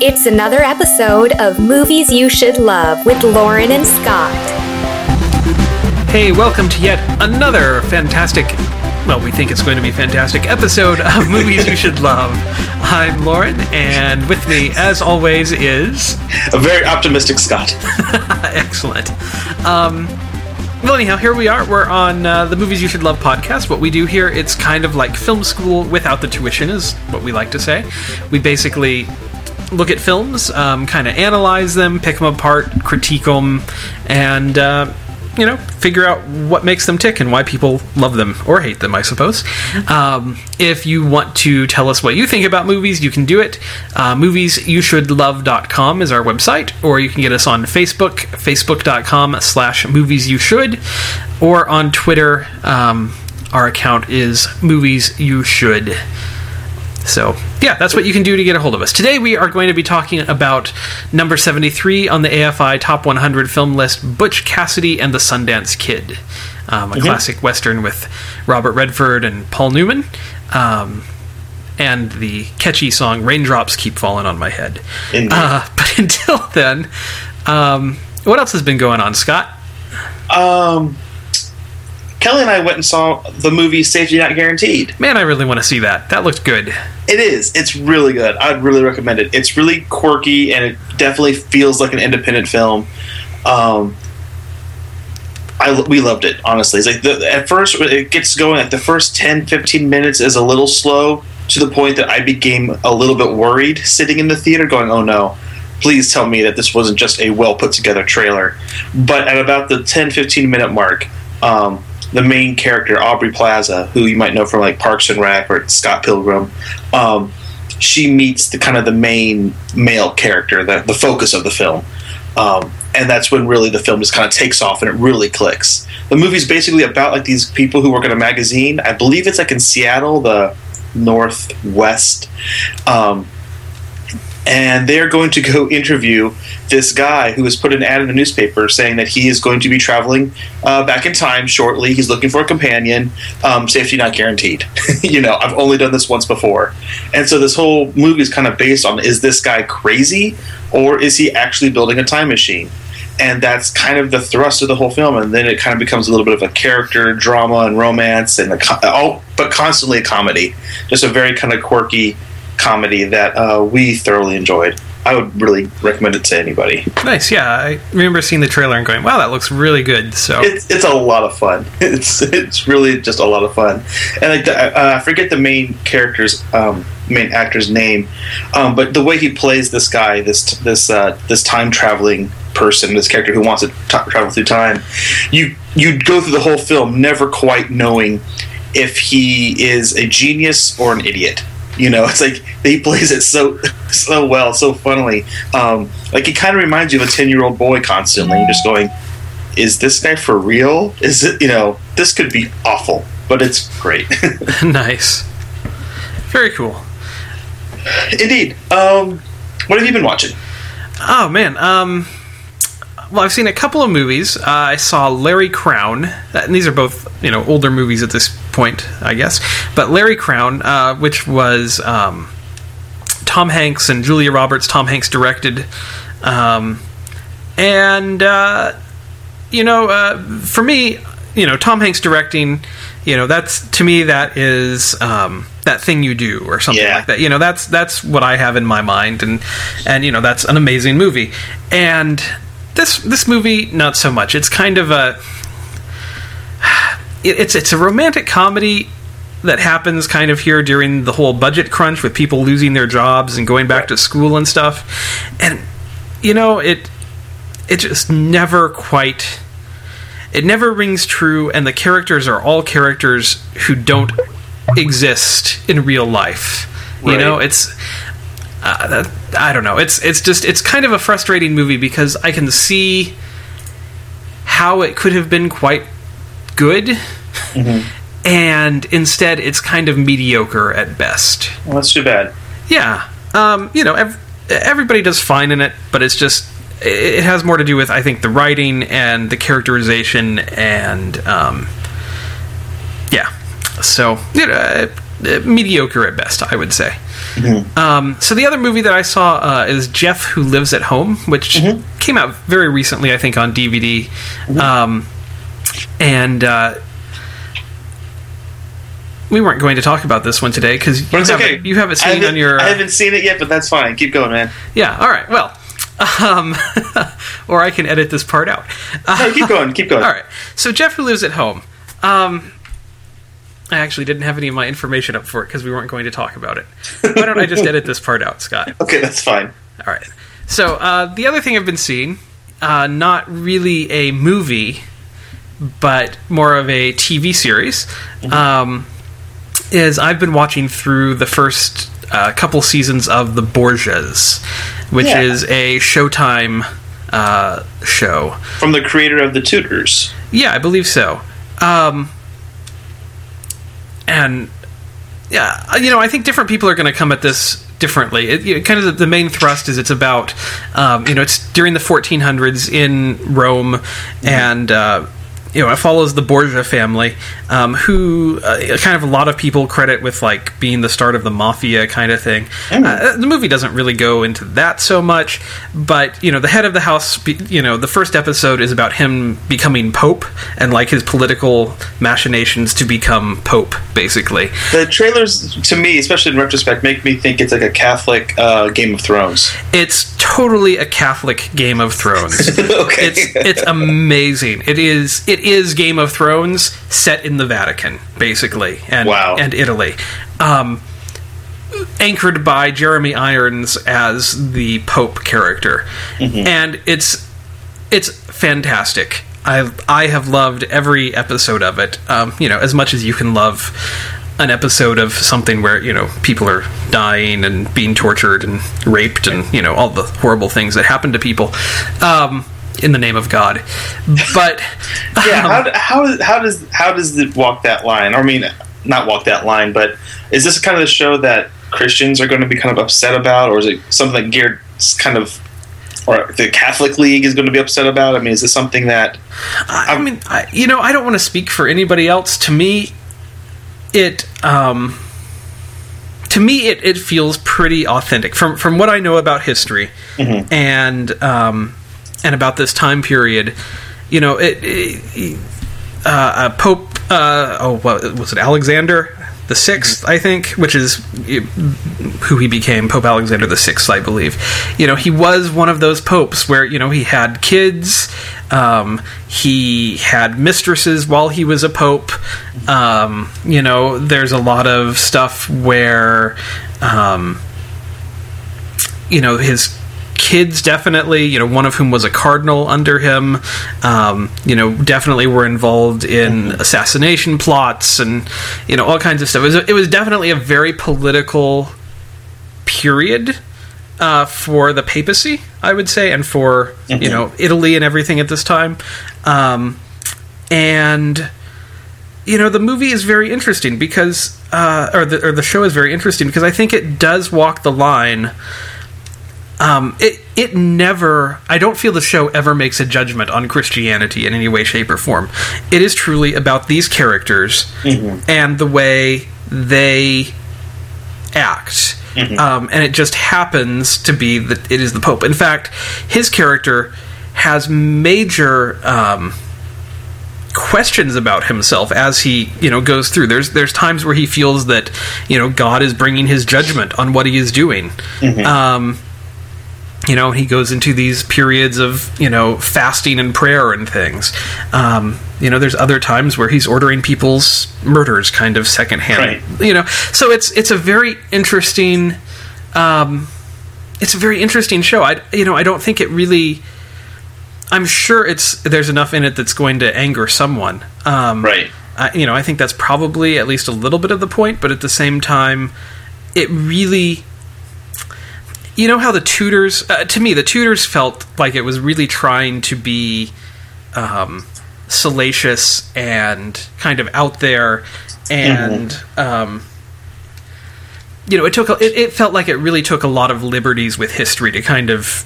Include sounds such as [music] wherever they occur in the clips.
It's another episode of Movies You Should Love with Lauren and Scott. Hey, welcome to yet another fantastic, well, we think it's going to be fantastic episode of [laughs] Movies You Should Love. I'm Lauren, and with me, as always, is. A very optimistic Scott. [laughs] Excellent. Um, well, anyhow, here we are. We're on uh, the Movies You Should Love podcast. What we do here, it's kind of like film school without the tuition, is what we like to say. We basically look at films, um, kind of analyze them, pick them apart, critique them, and uh, you know, figure out what makes them tick and why people love them or hate them, I suppose. Um, if you want to tell us what you think about movies, you can do it. Uh, moviesyoushouldlove.com is our website, or you can get us on Facebook, facebook.com slash moviesyouShould, or on Twitter. Um, our account is movies you should. So, yeah, that's what you can do to get a hold of us. Today we are going to be talking about number 73 on the AFI Top 100 film list Butch Cassidy and the Sundance Kid, um, a Mhm. classic Western with Robert Redford and Paul Newman. Um, and the catchy song Raindrops Keep Falling on My Head. Uh, [laughs] but until then, um, what else has been going on, Scott? Um, Kelly and I went and saw the movie Safety Not Guaranteed. Man, I really want to see that. That looked good. It is. It's really good. I'd really recommend it. It's really quirky and it definitely feels like an independent film. Um, I, we loved it, honestly. It's like the, at first, it gets going, like the first 10, 15 minutes is a little slow to the point that I became a little bit worried sitting in the theater going, oh no, please tell me that this wasn't just a well put together trailer. But at about the 10, 15 minute mark, um, the main character, Aubrey Plaza, who you might know from like Parks and Rec or Scott Pilgrim, um, she meets the kind of the main male character, the, the focus of the film. Um, and that's when really the film just kind of takes off and it really clicks. The movie's basically about like these people who work in a magazine. I believe it's like in Seattle, the northwest. Um, and they're going to go interview this guy who has put an ad in the newspaper saying that he is going to be traveling uh, back in time shortly. He's looking for a companion. Um, safety not guaranteed. [laughs] you know, I've only done this once before, and so this whole movie is kind of based on: is this guy crazy, or is he actually building a time machine? And that's kind of the thrust of the whole film, and then it kind of becomes a little bit of a character drama and romance, and a oh, but constantly a comedy. Just a very kind of quirky comedy that uh, we thoroughly enjoyed. I would really recommend it to anybody. Nice, yeah. I remember seeing the trailer and going, wow, that looks really good. So, It's it's a lot of fun. [laughs] It's it's really just a lot of fun. And uh, I forget the main character's um, main actor's name, um, but the way he plays this guy, this this uh, this time traveling person, this character who wants to t- travel through time, you you go through the whole film never quite knowing if he is a genius or an idiot. You know, [laughs] it's like he plays it so so well, so funnily. Um, like he kind of reminds you of a ten year old boy constantly. You're just going, "Is this guy for real? Is it? You know, this could be awful, but it's great." [laughs] [laughs] nice. Very cool. Indeed. Um, what have you been watching? Oh, man. Um, well, I've seen a couple of movies. Uh, I saw Larry Crowne, and these are both you know older movies at this point, I guess. But Larry Crowne, uh, which was um, Tom Hanks and Julia Roberts. Tom Hanks directed, um, and uh, you know, uh, for me, you know, Tom Hanks directing, you know, that's to me that is um, that thing you do or something Yeah. like that. You know, that's that's what I have in my mind, and and you know, that's an amazing movie. And this this movie, not so much. It's kind of a it, it's it's a romantic comedy that happens kind of here during the whole budget crunch with people losing their jobs and going back to school and stuff. And you know, it it just never quite it never rings true and the characters are all characters who don't exist in real life. You know, it's uh, I don't know. It's it's just it's kind of a frustrating movie because I can see how it could have been quite good, and instead it's kind of mediocre at best. Well, that's too bad. Yeah, um, you know, ev- everybody does fine in it, but it's just it has more to do with I think the writing and the characterization and um, yeah. So you know, uh, uh, mediocre at best, I would say. Um, so the other movie that I saw uh, is Jeff Who Lives at Home, which came out very recently, I think, on DVD. Um, and uh, we weren't going to talk about this one today because you, But it's have okay. it- you have it I seen haven't- on your. I uh, haven't seen it yet, but that's fine. Keep going, man. yeah, all right. Well, um, [laughs] or I can edit this part out. No, keep [laughs] going. Keep going. All right. So Jeff who lives at home. Um, I actually didn't have any of my information up for it because we weren't going to talk about it. Why don't I just edit this part out, Scott? [laughs] Okay, that's fine. All right. So uh, the other thing I've been seeing, uh, not really a movie, but more of a TV series, um, is I've been watching through the first uh, couple seasons of The Borgias, which Yeah. is a Showtime uh, show. From the creator of the Tudors. Yeah, I believe so. Um, and yeah, you know, I think different people are going to come at this differently. It, kind of the, the main thrust is it's about, um, you know, it's during the 1400s in Rome, and uh, you know, it follows the Borgia family, um, who uh, kind of a lot of people credit with like being the start of the mafia kind of thing. Uh, the movie doesn't really go into that so much, but you know, the head of the house, you know, the first episode is about him becoming pope and like his political machinations to become pope, basically. The trailers, to me, especially in retrospect, make me think it's like a Catholic uh, Game of Thrones. It's totally a Catholic Game of Thrones. [laughs] okay. it's it's amazing. It is it is Game of Thrones set in the Vatican, basically, and Wow. and Italy. Um, anchored by Jeremy Irons as the Pope character, and it's it's fantastic. I I have loved every episode of it. Um, you know, as much as you can love an episode of something where you know people are dying and being tortured and raped and you know all the horrible things that happen to people um, in the name of God. But [laughs] yeah, um, how, how, does- how does how does it walk that line? I mean, not walk that line, but is this kind of the show that Christians are going to be kind of upset about, or is it something that geared kind of, or the Catholic League is going to be upset about? I mean, is this something that I, I mean, I, you know, I don't want to speak for anybody else. To me, it um, to me it, it feels pretty authentic from from what I know about history and um, and about this time period. You know, it, it uh, uh, Pope. Uh, oh, what was it? Alexander the 6th I think, which is who he became, Pope Alexander the Sixth, I believe. You know, he was one of those popes where you know he had kids, um, he had mistresses while he was a pope. Um, you know, there's a lot of stuff where, um, you know, his kids definitely you know one of whom was a cardinal under him um, you know definitely were involved in assassination plots and you know all kinds of stuff it was, it was definitely a very political period uh, for the papacy i would say and for you know italy and everything at this time um, and you know the movie is very interesting because uh, or the or the show is very interesting because I think it does walk the line. Um, it it never. I don't feel the show ever makes a judgment on Christianity in any way, shape, or form. It is truly about these characters and the way they act. Um, and it just happens to be that it is the Pope. In fact, his character has major um, questions about himself as he you know goes through there's there's times where he feels that you know god is bringing his judgment on what he is doing um you know he goes into these periods of you know fasting and prayer and things um you know there's other times where he's ordering people's murders kind of secondhand Right. you know so it's it's a very interesting um it's a very interesting show i you know i don't think it really I'm sure it's there's enough in it that's going to anger someone. Um, Right. I, you know, I think that's probably at least a little bit of the point, but at the same time, it really. You know how the Tudors, uh, to me, the Tudors felt like it was really trying to be um, salacious and kind of out there, and um, you know, it took a, it, it felt like it really took a lot of liberties with history to kind of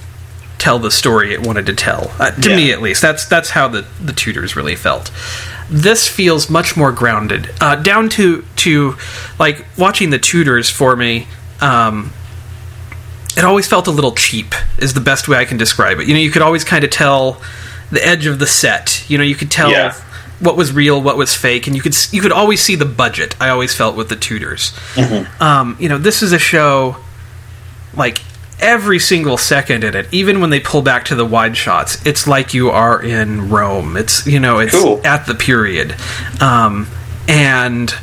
tell the story it wanted to tell. Uh, to Yeah. me, at least, that's that's how the the Tudors really felt. this feels much more grounded. Uh, down to to like watching the Tudors for me. Um, it always felt a little cheap. Is the best way I can describe it. You know, you could always kind of tell the edge of the set. You know, you could tell Yeah. what was real, what was fake, and you could you could always see the budget. I always felt with the Tudors. Um, you know, this is a show like every single second in it, even when they pull back to the wide shots, it's like you are in Rome. It's you know, it's Cool. at the period, um, and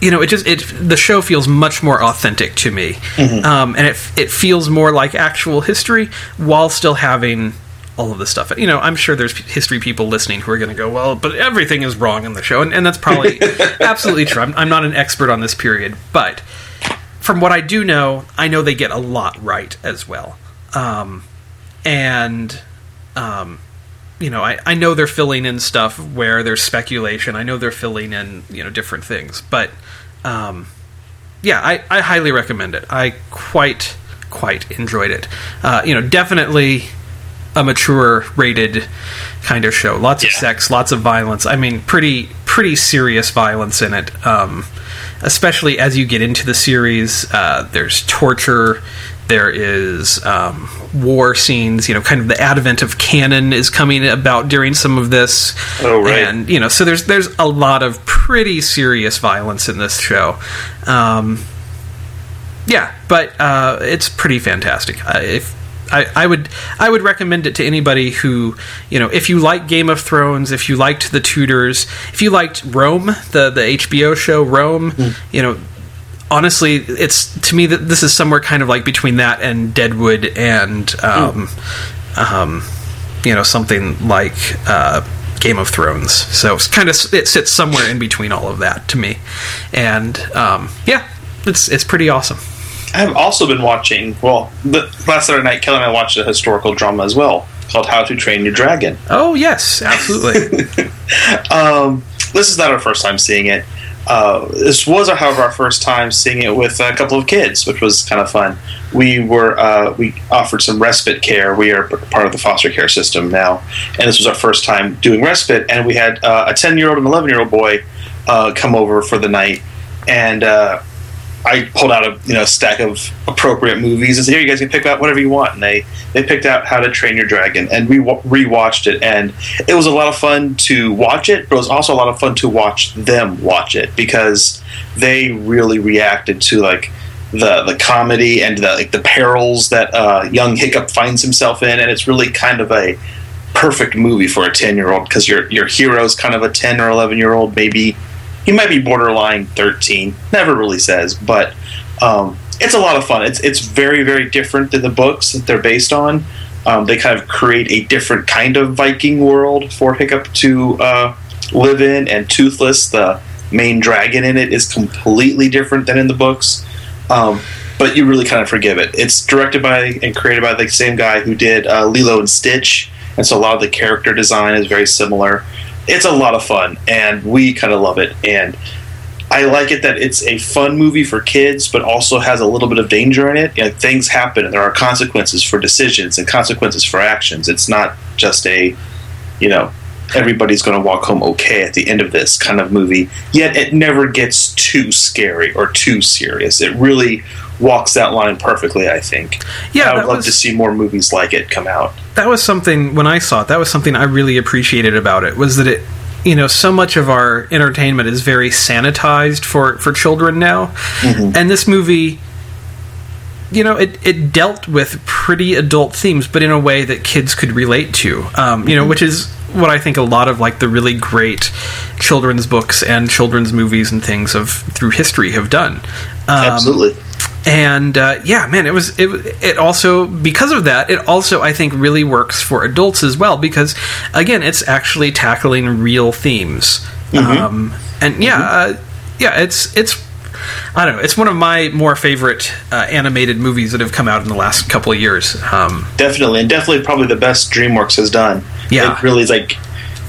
you know, it just it the show feels much more authentic to me, um, and it it feels more like actual history while still having all of the stuff. You know, I'm sure there's history people listening who are going to go, well, but everything is wrong in the show, and, and that's probably [laughs] absolutely true. I'm, I'm not an expert on this period, but from what I do know, I know they get a lot right as well. Um, and, um, you know, I, I know they're filling in stuff where there's speculation. I know they're filling in, you know, different things. But, um, yeah, I, I highly recommend it. I quite, quite enjoyed it. Uh, you know, definitely a mature rated kind of show. Lots of sex, lots of violence. I mean, pretty pretty serious violence in it. Um, especially as you get into the series, uh, there's torture. There is um, war scenes. You know, kind of the advent of cannon is coming about during some of this. Oh, right. And you know, so there's there's a lot of pretty serious violence in this show. Um, yeah, but uh, it's pretty fantastic. Uh, if I, I would I would recommend it to anybody who you know if you like Game of Thrones, if you liked The Tudors, if you liked Rome, the the HBO show Rome, you know. Honestly, it's to me that this is somewhere kind of like between that and Deadwood and um, um, you know something like uh, Game of Thrones. So it's kind of it sits somewhere in between all of that to me, and um, yeah, it's it's pretty awesome. I've also been watching. Well, the last Saturday night, Kelly and I watched a historical drama as well called "How to Train Your Dragon." Oh yes, absolutely. [laughs] Um, this is not our first time seeing it. Uh, this was, however, our first time seeing it with a couple of kids, which was kind of fun. We were uh, we offered some respite care. We are part of the foster care system now, and this was our first time doing respite. And we had uh, a ten year old and eleven year old boy uh, come over for the night, and uh, I pulled out a you know stack of appropriate movies and said, "Here, you guys can pick out whatever you want." And they they picked out How to Train Your Dragon, and we wa- rewatched it, and it was a lot of fun to watch it, but it was also a lot of fun to watch them watch it because they really reacted to like the the comedy and the like the perils that uh, young Hiccup finds himself in, and it's really kind of a perfect movie for a 10 year old because your your hero's kind of a 10 or 11 year old maybe he might be borderline 13 never really says but um, it's a lot of fun it's it's very very different than the books that they're based on um, they kind of create a different kind of viking world for hiccup to uh, live in and toothless the main dragon in it is completely different than in the books um, but you really kind of forgive it. It's directed by and created by the same guy who did uh, Lilo and Stitch, and so a lot of the character design is very similar. It's a lot of fun, and we kind of love it. And I like it that it's a fun movie for kids, but also has a little bit of danger in it. You know, things happen, and there are consequences for decisions and consequences for actions. It's not just a, you know, everybody's going to walk home okay at the end of this kind of movie. Yet it never gets too scary or too serious. It really walks that line perfectly, I think. Yeah, I would love was- to see more movies like it come out. that was something when I saw it. That was something I really appreciated about it. Was that it? You know, so much of our entertainment is very sanitized for for children now, and this movie. You know, it, it dealt with pretty adult themes, but in a way that kids could relate to. Um, you know, which is what I think a lot of like the really great children's books and children's movies and things of through history have done. Um, Absolutely. And uh, yeah, man, it was it. It also because of that, it also I think really works for adults as well because again, it's actually tackling real themes. Um, and yeah, uh, yeah, it's it's. I don't know. It's one of my more favorite uh, animated movies that have come out in the last couple of years. Um, Definitely, and definitely probably the best DreamWorks has done. Yeah. It really is like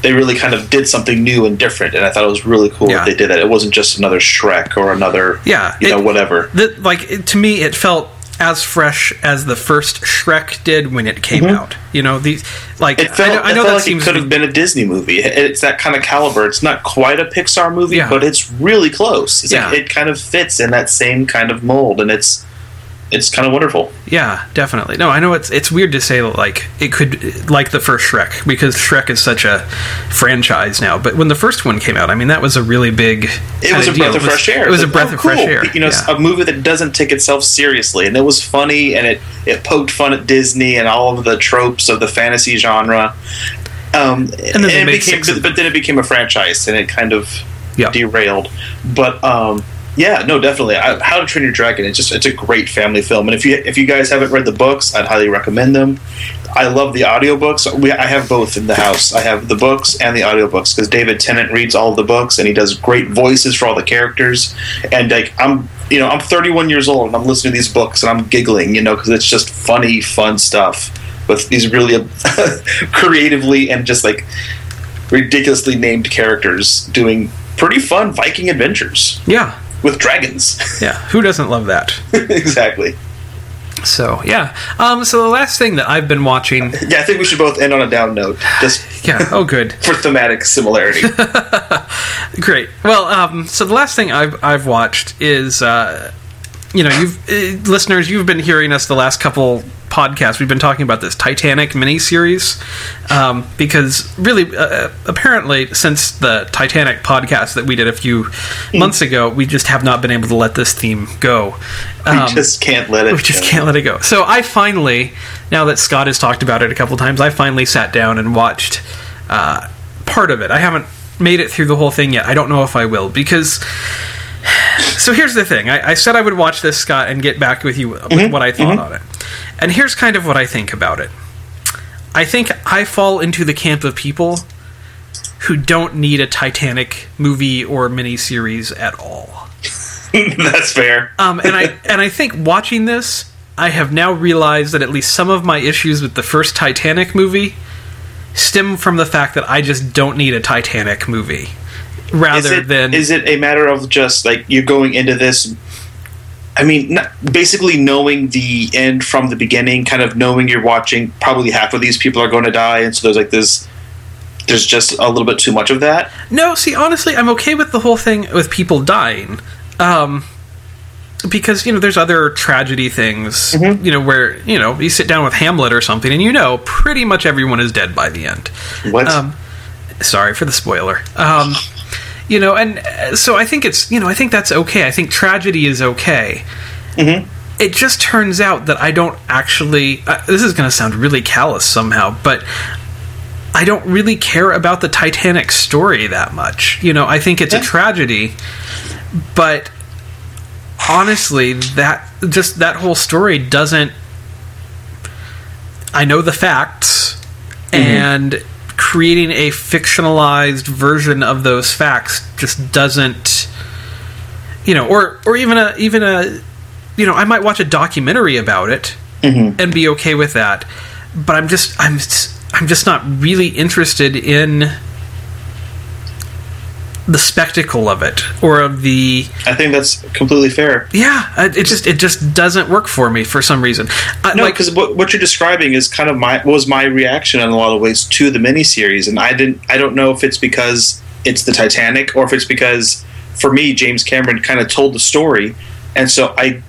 they really kind of did something new and different, and I thought it was really cool Yeah. that they did that. It wasn't just another Shrek or another, Yeah, you it- know, whatever. that like it, to me, it felt as fresh as the first Shrek did when it came out. You know, these like Mm-hmm. It felt, I know, I it know felt that like seems it could have been a Disney movie. It- It's that kind of caliber. It's not quite a Pixar movie, Yeah. but it's really close. It's like Yeah. it kind of fits in that same kind of mold, and it's it's kind of wonderful. Yeah, definitely. No, I know it's it's weird to say like it could like the first Shrek because Shrek is such a franchise now. But when the first one came out, I mean that was a really big. It was a breath of fresh air. It was a breath oh, of fresh air. You know, yeah. a movie that doesn't take itself seriously, and it was funny, and it it poked fun at Disney and all of the tropes of the fantasy genre. Um, and, then they it became, but, but then it became a franchise, and it kind of Yeah. derailed. But um, yeah, no, definitely. I, How to Train Your Dragon. It's just it's a great family film, and if you if you guys haven't read the books, I'd highly recommend them. I love the audiobooks. We, I have both in the house. I have the books and the audiobooks because David Tennant reads all the books and he does great voices for all the characters. And like I'm, you know, I'm 31 years old and I'm listening to these books and I'm giggling, you know, because it's just funny, fun stuff with these really [laughs] creatively and just like ridiculously named characters doing pretty fun Viking adventures yeah, with dragons. [laughs] yeah. Who doesn't love that? exactly. So yeah. Um. So the last thing that I've been watching. [laughs] Yeah, I think we should both end on a down note, just Yeah. Oh, good. [laughs] for thematic similarity. Great. Well, um, so the last thing I've I've watched is, uh, you know, you've uh, listeners, you've been hearing us the last couple podcasts. We've been talking about this Titanic miniseries um, because really, uh, apparently, since the Titanic podcast that we did a few months ago, we just have not been able to let this theme go. we Um, just can't let it. we just go. can't let it go. So I finally, now that Scott has talked about it a couple times, I finally sat down and watched uh, part of it. I haven't made it through the whole thing yet. I don't know if I will because. So here's the thing. I, I said I would watch this, Scott, and get back with you with what I thought on it. And here's kind of what I think about it. I think I fall into the camp of people who don't need a Titanic movie or miniseries at all. [laughs] That's fair. Um, and I [laughs] and I think watching this, I have now realized that at least some of my issues with the first Titanic movie stem from the fact that I just don't need a Titanic movie, is rather it, than is it a matter of just like you're going into this i mean basically knowing the end from the beginning kind of knowing you're watching probably half of these people are going to die and so there's like this there's just a little bit too much of that no. See, honestly, I'm okay with the whole thing with people dying. Um, because you know there's other tragedy things you know where you know you sit down with Hamlet or something and you know pretty much everyone is dead by the end what Um, sorry for the spoiler. Um, you know, and uh, so I think it's you know I think that's okay. I think tragedy is okay. It just turns out that I don't actually. Uh, this is going to sound really callous somehow, but I don't really care about the Titanic story that much. You know, I think it's a tragedy, but honestly, that just that whole story doesn't. I know the facts, and creating a fictionalized version of those facts just doesn't. You know, or or even a even a, you know, I might watch a documentary about it mm-hmm. and be okay with that, but I'm just I'm I'm just not really interested in the spectacle of it or of the i think that's completely fair. Yeah it just it just doesn't work for me for some reason. I, no like because what, what you're describing is kind of my was my reaction in a lot of ways to the miniseries and i didn't i don't know if it's because it's the titanic or if it's because for me james cameron kind of told the story and so i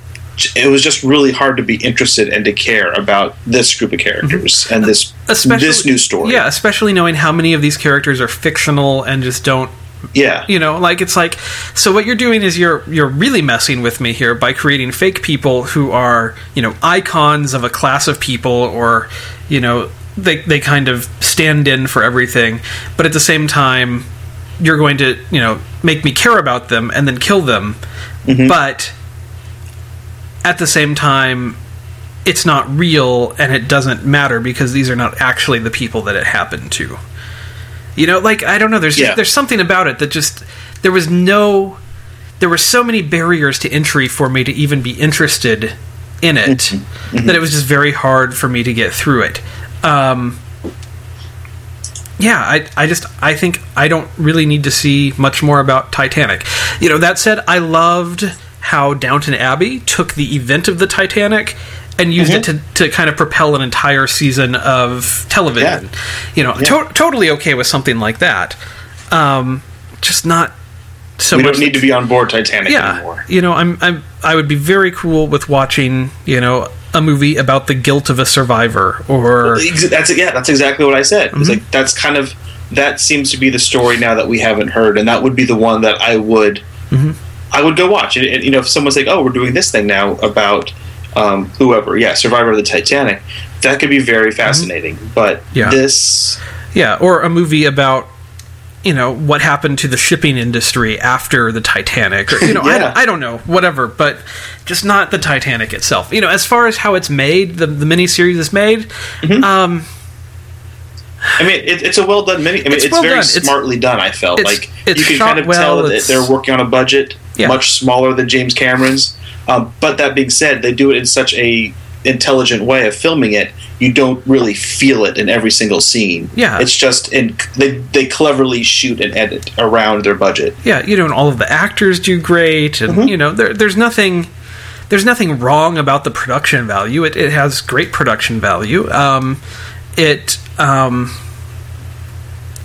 it was just really hard to be interested and to care about this group of characters and this Mm-hmm. especially this new story. Yeah especially knowing how many of these characters are fictional and just don't yeah. You know like it's like so what you're doing is you're you're really messing with me here by creating fake people who are you know icons of a class of people or you know they they kind of stand in for everything but at the same time you're going to you know make me care about them and then kill them. Mm-hmm. But at the same time it's not real and it doesn't matter because these are not actually the people that it happened to you know, like I don't know. There's Yeah. there's something about it that just there was no there were so many barriers to entry for me to even be interested in it Mm-hmm. that it was just very hard for me to get through it. Um, yeah, I I just I think I don't really need to see much more about Titanic. You know, that said, I loved how Downton Abbey took the event of the Titanic and used it to, to kind of propel an entire season of television. Yeah. You know, to- totally okay with something like that. Um, just not so we much. don't need to be on board Titanic yeah, anymore. you know, I'm I'm I would be very cool with watching you know a movie about the guilt of a survivor or Ex- That's yeah, that's exactly what I said. Mm-hmm. It's like that's kind of that seems to be the story now that we haven't heard, and that would be the one that I would Mm-hmm. I would go watch. And, you know, if someone's like, "Oh, we're doing this thing now about um, whoever," yeah, Survivor of the Titanic, that could be very fascinating. But Mm-hmm. Yeah. this, Yeah, or a movie about you know what happened to the shipping industry after the Titanic, or you know, [laughs] I, Yeah. don't, I don't know, whatever, but just not the Titanic itself. You know, as far as how it's made, the the miniseries is made. Mm-hmm. Um, I mean, it, it's a well done mini. I mean, It's it's, well very done. It's- smartly done. I felt it's- like it's you can kind of well, tell that they're working on a budget Yeah. much smaller than James Cameron's. Um, but that being said, they do it in such a intelligent way of filming it. You don't really feel it in every single scene. Yeah. it's just in they they cleverly shoot and edit around their budget. yeah, you know, and all of the actors do great, and Mm-hmm. you know, there, there's nothing. There's nothing wrong about the production value. It, it has great production value. Um, it, um,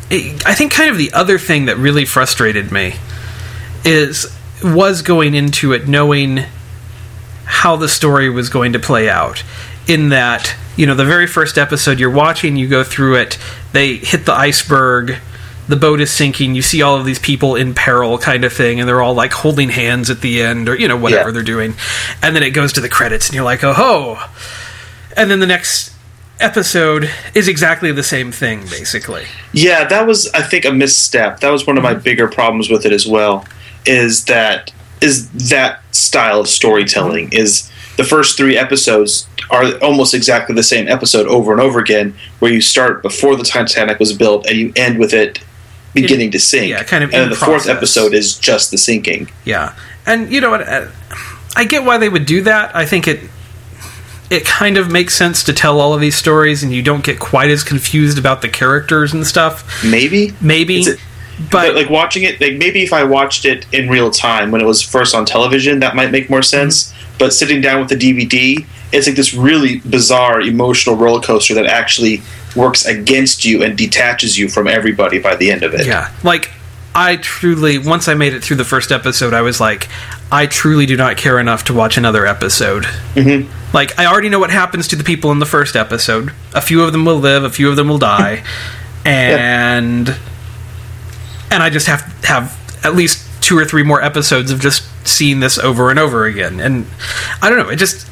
it, I think, kind of the other thing that really frustrated me is was going into it knowing how the story was going to play out. In that, you know, the very first episode you're watching, you go through it, they hit the iceberg, the boat is sinking, you see all of these people in peril, kind of thing, and they're all like holding hands at the end, or, you know, whatever Yeah. they're doing. And then it goes to the credits, and you're like, oh ho! And then the next episode is exactly the same thing, basically. Yeah, that was I think a misstep. That was one of my mm-hmm. bigger problems with it as well. Is that is that style of storytelling is the first three episodes are almost exactly the same episode over and over again, where you start before the Titanic was built and you end with it beginning to sink. yeah, kind of and in the fourth episode is just the sinking. Yeah, and you know what? uh, I get why they would do that. I think it it kind of makes sense to tell all of these stories, and you don't get quite as confused about the characters and stuff. Maybe Maybe, but like watching it like maybe if i watched it in real time when it was first on television that might make more sense Mm-hmm. but sitting down with the dvd it's like this really bizarre emotional roller coaster that actually works against you and detaches you from everybody by the end of it yeah, like I truly once I made it through the first episode, I was like, I truly do not care enough to watch another episode. Mhm. Like I already know what happens to the people in the first episode. A few of them will live, a few of them will die, [laughs] and and I just have have at least two or three more episodes of just seeing this over and over again. And I don't know, it just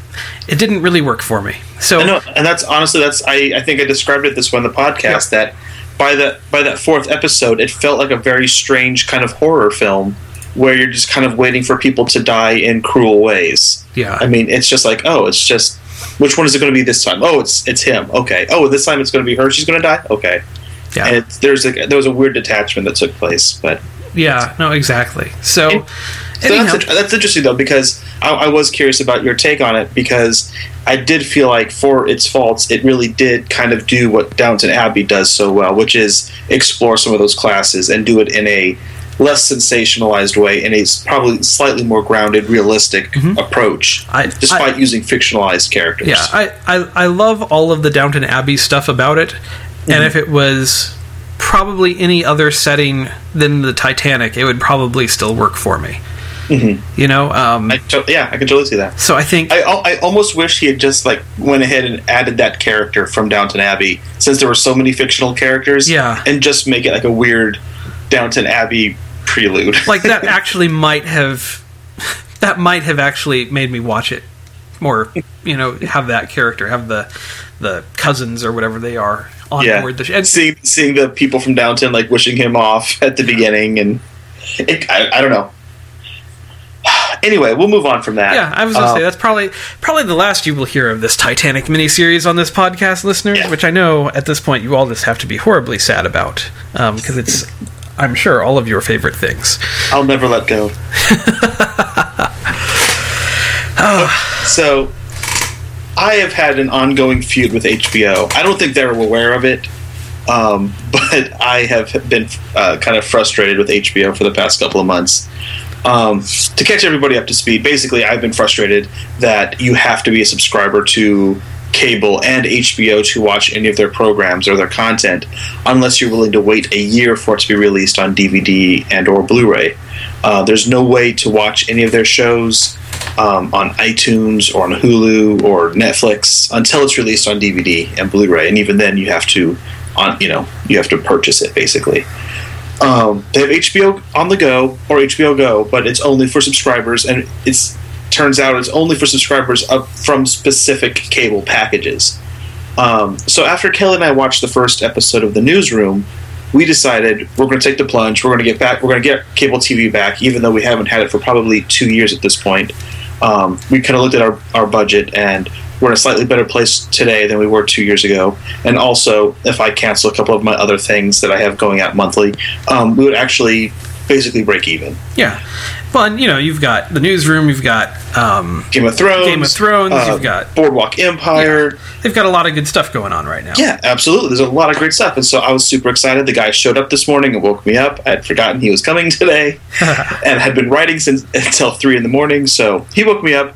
it didn't really work for me. So I know, and that's honestly that's I, I think I described it this way on the podcast that by the by that fourth episode it felt like a very strange kind of horror film where you're just kind of waiting for people to die in cruel ways. Yeah. I mean, it's just like, oh, it's just which one is it going to be this time? Oh, it's it's him. Okay. Oh, this time it's going to be her. She's going to die. Okay. Yeah, And there's a there was a weird detachment that took place, but yeah, no, exactly. So, And- so that's, that's interesting though because I, I was curious about your take on it because I did feel like for its faults it really did kind of do what Downton Abbey does so well, which is explore some of those classes and do it in a less sensationalized way, in a probably slightly more grounded, realistic mm-hmm. approach, I- despite using fictionalized characters. yeah, I, I I love all of the Downton Abbey stuff about it, Mm-hmm. and if it was probably any other setting than the Titanic, it would probably still work for me. You know, um, Mm-hmm. I to- yeah, I can totally see that. so I think I, I almost wish he had just like went ahead and added that character from Downton Abbey, since there were so many fictional characters. Yeah. and just make it like a weird Downton Abbey prelude. [laughs] like that actually might have that might have actually made me watch it more. You know, have that character, have the the cousins or whatever they are on yeah, board the ship. seeing seeing the people from Downton like wishing him off [laughs] at the beginning, and it, I, I don't know. [sighs] Anyway, we'll move on from that. Yeah, I was gonna Uh, say that's probably probably the last you will hear of this Titanic miniseries on this podcast, listeners. Yeah. Which I know at this point you all just have to be horribly sad about because it's, I'm sure, all of your favorite things. I'll never let go. [laughs] so, I have had an ongoing feud with HBO. I don't think they're aware of it, um, [laughs] but I have been uh, kind of frustrated with HBO for the past couple of months. Um, to catch everybody up to speed, basically, I've been frustrated that you have to be a subscriber to cable and HBO to watch any of their programs or their content unless you're willing to wait a year for it to be released on DVD and or Blu-ray. Uh, there's no way to watch any of their shows um, on iTunes or on Hulu or Netflix until it's released on DVD and Blu-ray, and even then you have to on you know you have to purchase it basically. Um, they have HBO on the go or HBO Go, but it's only for subscribers, and it's turns out it's only for subscribers from specific cable packages. Um, so after Kelly and I watched the first episode of the newsroom, we decided we're going to take the plunge. We're going to get back. We're going to get cable TV back, even though we haven't had it for probably two years at this point. Um, we kind of looked at our, our budget and we're in a slightly better place today than we were two years ago. And also, if I cancel a couple of my other things that I have going out monthly, um, we would actually basically break even. Yeah. Well, and, you know, you've got the newsroom, you've got um, Game of Thrones, Game of Thrones, uh, you've got Boardwalk Empire. they've got a lot of good stuff going on right now. Yeah, absolutely. There's a lot of great stuff, and so I was super excited. The guy showed up this morning and woke me up. I had forgotten he was coming [laughs] today, [laughs] and had been writing since until three in the morning. So he woke me up,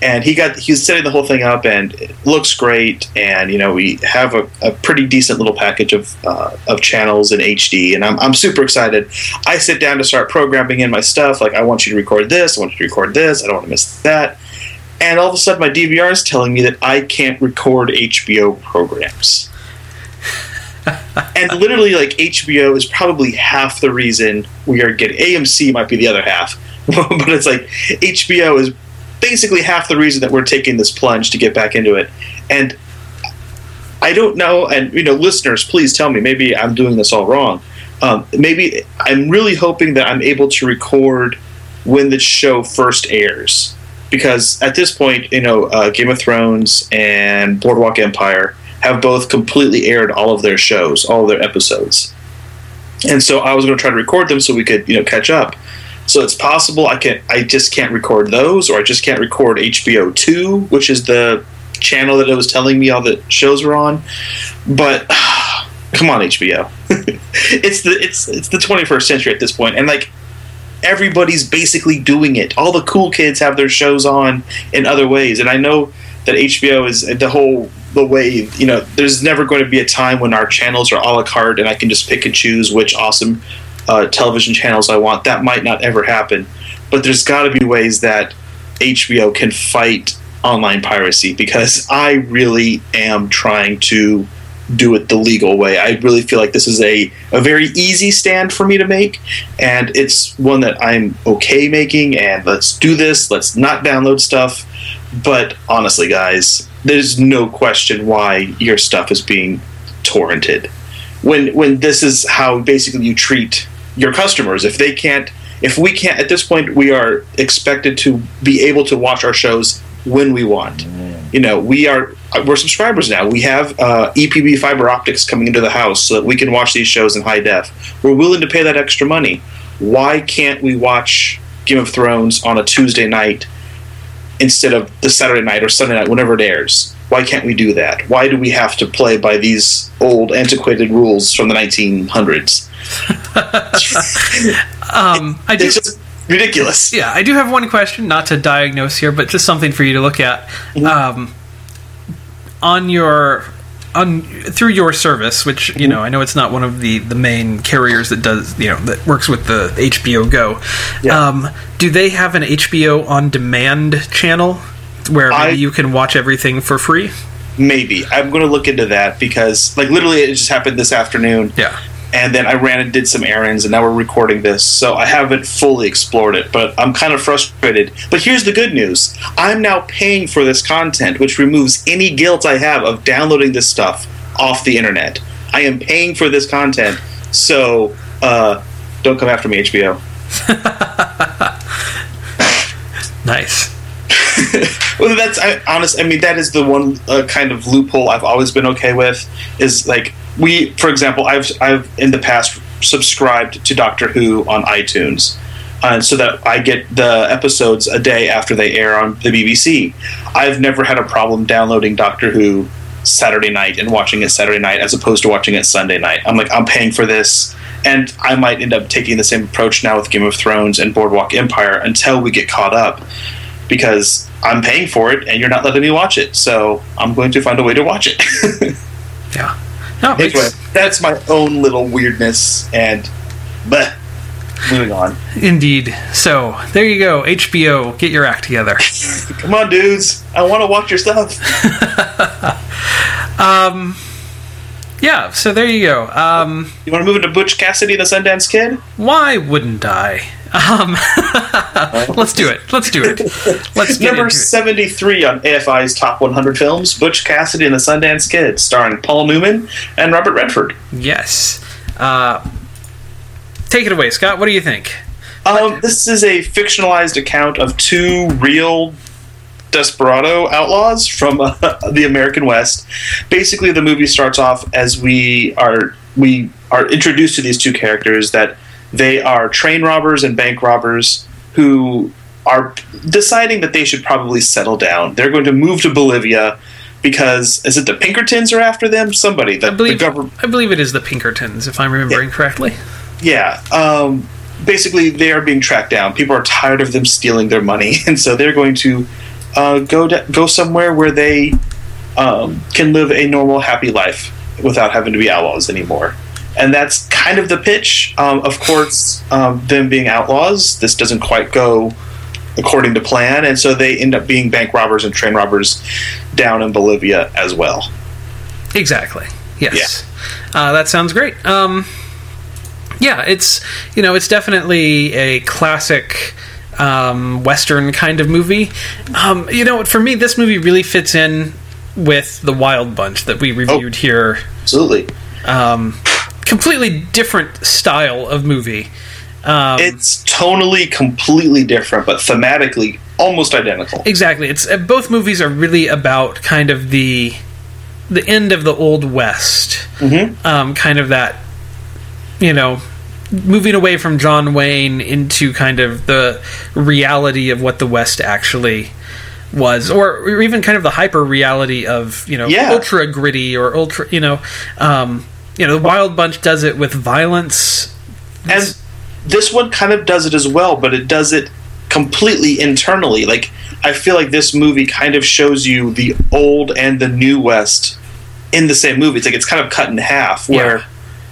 and he got he was setting the whole thing up, and it looks great. And you know we have a, a pretty decent little package of uh, of channels in HD, and I'm I'm super excited. I sit down to start programming in my stuff. Like I want you to record this. I want you to record this. I don't want to miss that. And all of a sudden, my DVR is telling me that I can't record HBO programs. and literally, like HBO is probably half the reason we are getting AMC might be the other half, [laughs] but it's like HBO is basically half the reason that we're taking this plunge to get back into it. And I don't know, and you know, listeners, please tell me. Maybe I'm doing this all wrong. Um, maybe I'm really hoping that I'm able to record when the show first airs, because at this point, you know, uh, Game of Thrones and Boardwalk Empire have both completely aired all of their shows, all of their episodes, and so I was going to try to record them so we could, you know, catch up. So it's possible I can I just can't record those, or I just can't record HBO two, which is the channel that it was telling me all the shows were on. But [sighs] come on, HBO. [laughs] it's the it's it's the 21st century at this point, and like everybody's basically doing it. All the cool kids have their shows on in other ways, and I know that HBO is the whole the way you know. There's never going to be a time when our channels are a la carte, and I can just pick and choose which awesome uh, television channels I want. That might not ever happen, but there's got to be ways that HBO can fight online piracy because I really am trying to do it the legal way. I really feel like this is a, a very easy stand for me to make, and it's one that I'm okay making. And let's do this. Let's not download stuff. But honestly, guys, there's no question why your stuff is being torrented. When when this is how basically you treat your customers. If they can't, if we can't, at this point, we are expected to be able to watch our shows when we want. You know, we are we're subscribers now. We have uh, EPB fiber optics coming into the house so that we can watch these shows in high def. We're willing to pay that extra money. Why can't we watch Game of Thrones on a Tuesday night instead of the Saturday night or Sunday night, whenever it airs? Why can't we do that? Why do we have to play by these old, antiquated rules from the 1900s? [laughs] Um, I do, It's just ridiculous. yeah, I do have one question, not to diagnose here, but just something for you to look at. Um, on your on through your service, which you know, I know it's not one of the the main carriers that does you know that works with the HBO Go. Yeah. Um, do they have an HBO on demand channel where I- you can watch everything for free? Maybe. I'm going to look into that because, like, literally, it just happened this afternoon. Yeah. and then I ran and did some errands, and now we're recording this, so I haven't fully explored it, but I'm kind of frustrated. But here's the good news I'm now paying for this content, which removes any guilt I have of downloading this stuff off the internet. I am paying for this content, so uh, don't come after me, HBO. [laughs] Nice. [laughs] well, that's I, honest. I mean, that is the one uh, kind of loophole I've always been okay with. Is like we, for example, I've I've in the past subscribed to Doctor Who on iTunes, uh, so that I get the episodes a day after they air on the BBC. I've never had a problem downloading Doctor Who Saturday night and watching it Saturday night as opposed to watching it Sunday night. I'm like, I'm paying for this, and I might end up taking the same approach now with Game of Thrones and Boardwalk Empire until we get caught up, because I'm paying for it and you're not letting me watch it. So I'm going to find a way to watch it. [laughs] Yeah. No, makes- anyway, that's my own little weirdness, and but moving on. indeed. So there you go. HBO, get your act together. [laughs] Come on, dudes. I want to watch your stuff. [laughs] um. Yeah. So there you go. Um, You want to move into Butch Cassidy, and the Sundance Kid? why wouldn't I? Um, [laughs] let's do it. Let's do it. Let's Number 73 on AFI's Top 100 Films Butch Cassidy and the Sundance Kid, starring Paul Newman and Robert Redford. Yes. Uh, take it away, Scott. What do you think? Um, this is a fictionalized account of two real desperado outlaws from uh, [laughs] the American West. Basically, the movie starts off as we are we are introduced to these two characters that they are train robbers and bank robbers who are deciding that they should probably settle down. They're going to move to Bolivia because is it the Pinkertons are after them? Somebody the, I believe. the government I believe it is the Pinkertons, if I'm remembering correctly. yeah. Um, basically, they are being tracked down. People are tired of them stealing their money, [laughs] and so they're going to uh, go to, go somewhere where they um, can live a normal, happy life without having to be outlaws anymore. And that's kind of the pitch. Um, of course, um, them being outlaws, this doesn't quite go according to plan, and so they end up being bank robbers and train robbers down in Bolivia as well. Exactly. Yes. Uh, that sounds great. Um, yeah, it's you know it's definitely a classic um, western kind of movie. Um, you know, for me, this movie really fits in with the Wild Bunch that we reviewed here. Absolutely. Um, completely different style of movie. Um, It's tonally completely different, but thematically almost identical. Exactly. It's uh, both movies are really about kind of the the end of the old west, Mhm. um, kind of that you know moving away from John Wayne into kind of the reality of what the West actually was, or, or even kind of the hyper reality of you know Yeah. ultra gritty or ultra you know um, you know the Wild Bunch does it with violence. And this one kind of does it as well, but it does it completely internally. Like I feel like this movie kind of shows you the old and the new West in the same movie. It's like it's kind of cut in half where Yeah.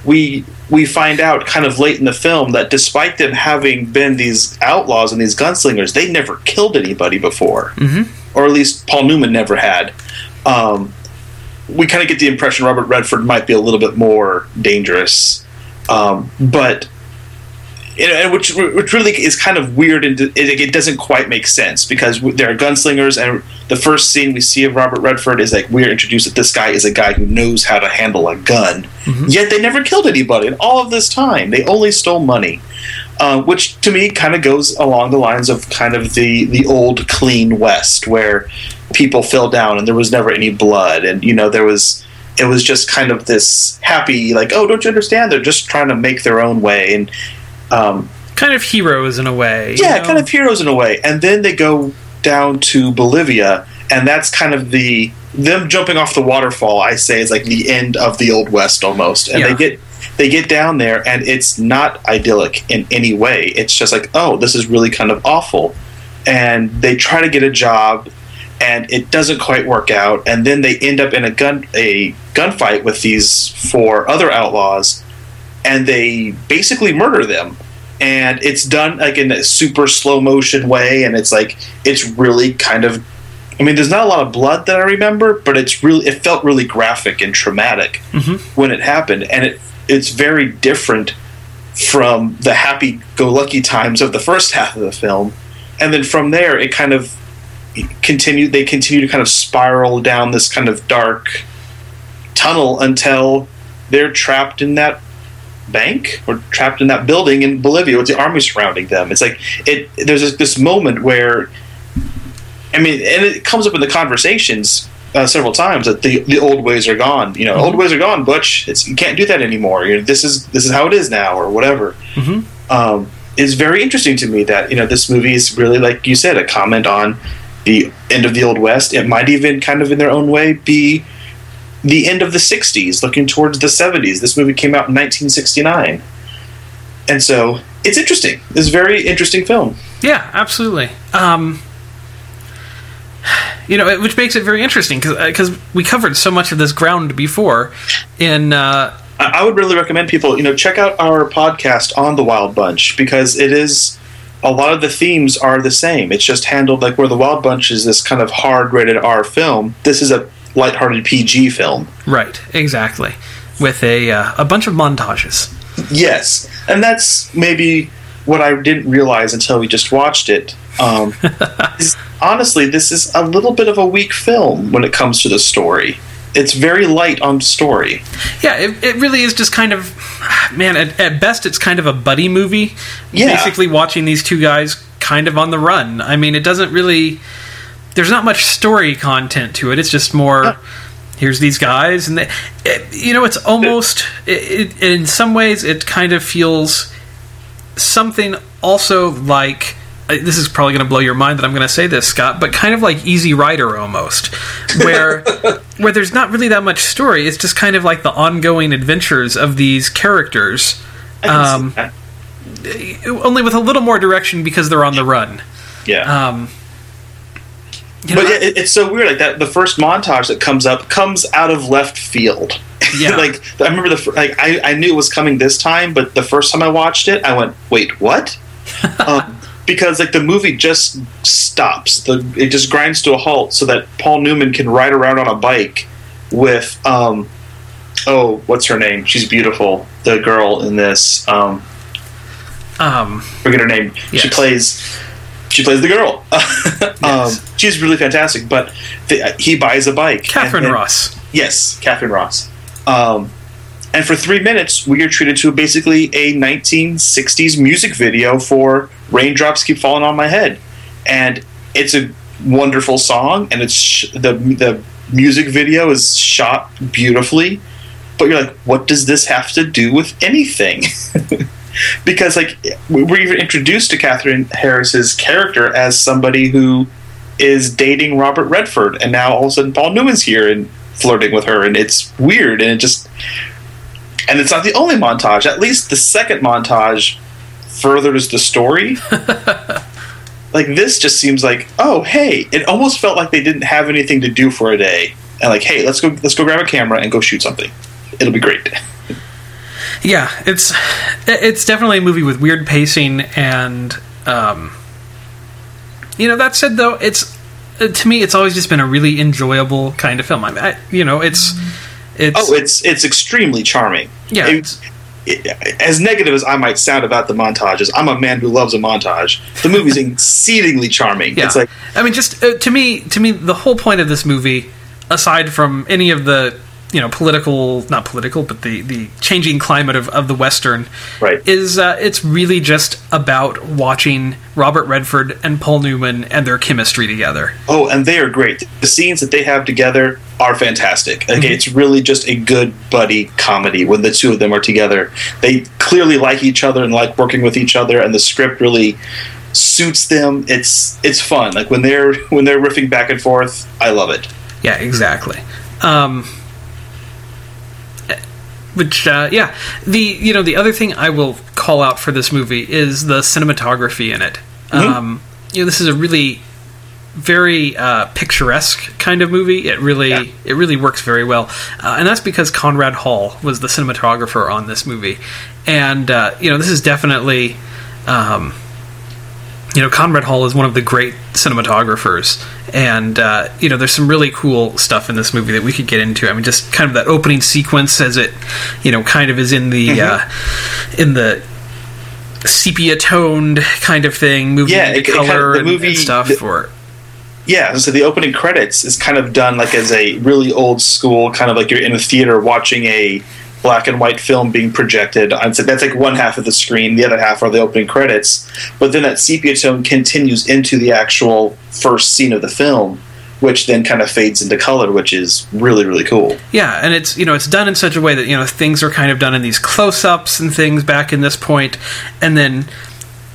we we find out kind of late in the film that despite them having been these outlaws and these gunslingers, they never killed anybody before, mm-hmm. or at least Paul Newman never had. Um, we kind of get the impression Robert Redford might be a little bit more dangerous, um, but you know, and which which really is kind of weird and it, it doesn't quite make sense because there are gunslingers and the first scene we see of Robert Redford is like we're introduced that this guy is a guy who knows how to handle a gun, yet they never killed anybody in all of this time. They only stole money, uh, which to me kind of goes along the lines of kind of the the old clean West where people fell down and there was never any blood and you know there was it was just kind of this happy like oh don't you understand they're just trying to make their own way and um, Kind of heroes in a way. you yeah know? kind of heroes in a way and then they go down to bolivia and that's kind of the them jumping off the waterfall i say is like the end of the old west almost and Yeah. they get they get down there and it's not idyllic in any way it's just like oh this is really kind of awful and they try to get a job and it doesn't quite work out and then they end up in a gun a gunfight with these four other outlaws and they basically murder them. And it's done like in a super slow motion way and it's like it's really kind of i mean there's not a lot of blood that i remember but it's really it felt really graphic and traumatic mm-hmm. when it happened and it it's very different from the happy go lucky times of the first half of the film. And then from there it kind of continued they continue to kind of spiral down this kind of dark tunnel until they're trapped in that bank or trapped in that building in Bolivia with the army surrounding them. It's like it. There's this, this moment where, I mean, and it comes up in the conversations uh, several times that the the old ways are gone. You know, old ways are gone, Butch. It's you can't do that anymore. You know, this is this is how it is now, or whatever. Mhm. Um, it's very interesting to me that you know this movie is really like you said a comment on the end of the old west. It might even kind of in their own way be the end of the 60s, looking towards the 70s. This movie came out in 1969. And so it's interesting. It's a very interesting film. Yeah, absolutely. Um, you know, it- which makes it very interesting because we covered so much of this ground before in uh, I I would really recommend people, you know, check out our podcast on the Wild Bunch because it is a lot of the themes are the same. It's just handled like where the Wild Bunch is this kind of hard rated R film. This is a lighthearted PG film. right, exactly, with a uh, a bunch of montages. Yes, and that's maybe what I didn't realize until we just watched it. Um, [laughs] is, honestly, this is a little bit of a weak film when it comes to the story. It's very light on story. Yeah, it, it really is just kind of, man, at, at best, it's kind of a buddy movie. Yeah. Basically, watching these two guys kind of on the run. I mean, it doesn't really, there's not much story content to it. It's just more, here's these guys. And they, it, you know, it's almost, it, it, in some ways, it kind of feels something also like. This is probably going to blow your mind that I'm going to say this, Scott, but kind of like Easy Rider almost, where [laughs] where there's not really that much story. It's just kind of like the ongoing adventures of these characters, I can see Um, only with a little more direction because they're on the run. yeah. Um, you know, but yeah, it, it's so weird. Like that, the first montage that comes up comes out of left field. [laughs] Yeah. like I remember the like I, I knew it was coming this time, but the first time I watched it, I went, "Wait, what?" [laughs] um, because like the movie just stops. The it just grinds to a halt so that Paul Newman can ride around on a bike with um oh what's her name? She's beautiful. The girl in this um um, forget her name. She plays she plays the girl. [laughs] um, she's really fantastic. But the, he buys a bike. Katharine and then- Ross. Yes, Katharine Ross. Um, and for three minutes, we are treated to basically a 1960s music video for "Raindrops Keep Falling on My Head," and it's a wonderful song, and it's sh- the the music video is shot beautifully. But you're like, what does this have to do with anything? [laughs] because like we we're even introduced to Katharine Harris's character as somebody who is dating Robert Redford, and now all of a sudden Paul Newman's here and flirting with her, and it's weird, and it just and it's not the only montage. At least the second montage furthers the story. [laughs] like this just seems like oh hey, it almost felt like they didn't have anything to do for a day, and like hey let's go let's go grab a camera and go shoot something. It'll be great. [laughs] Yeah, it's it's definitely a movie with weird pacing and um, you know that said though it's uh, to me it's always just been a really enjoyable kind of film. I, mean, I you know it's it's Oh, it's it's extremely charming. Yeah it, as negative as I might sound about the montages, I'm a man who loves a montage. The movie's [laughs] exceedingly charming. Yeah. It's like I mean, just uh, to me, to me, the whole point of this movie, aside from any of the you know political, not political, but the the changing climate of, of the western, Right. is uh, it's really just about watching Robert Redford and Paul Newman and their chemistry together. Oh, and they are great. The scenes that they have together are fantastic. Mm-hmm. It's really just a good buddy comedy when the two of them are together. They clearly like each other and like working with each other, and the script really suits them. It's it's fun. Like when they're [laughs] when they're riffing back and forth, I love it. Yeah, exactly. Um, which, uh, yeah, the you know the other thing I will call out for this movie is the cinematography in it. Um, you know, this is a really very uh, picturesque kind of movie. It really Yeah. it really works very well, uh, and that's because Conrad Hall was the cinematographer on this movie, and uh, you know this is definitely. Um, you know, Conrad Hall is one of the great cinematographers, and uh, you know, there's some really cool stuff in this movie that we could get into. I mean, just kind of that opening sequence as it, you know, kind of is in the uh, in the sepia toned kind of thing, moving Yeah, into it- it kind of- color the and, movie- and stuff. the- or Yeah, so the opening credits is kind of done like as a really old school, kind of like you're in a theater watching a black and white film being projected. I'd say that's like one half of the screen, the other half are the opening credits. But then that sepia tone continues into the actual first scene of the film, which then kind of fades into color, which is really, really cool. Yeah, and it's you know it's done in such a way that you know things are kind of done in these close-ups and things back in this point, and then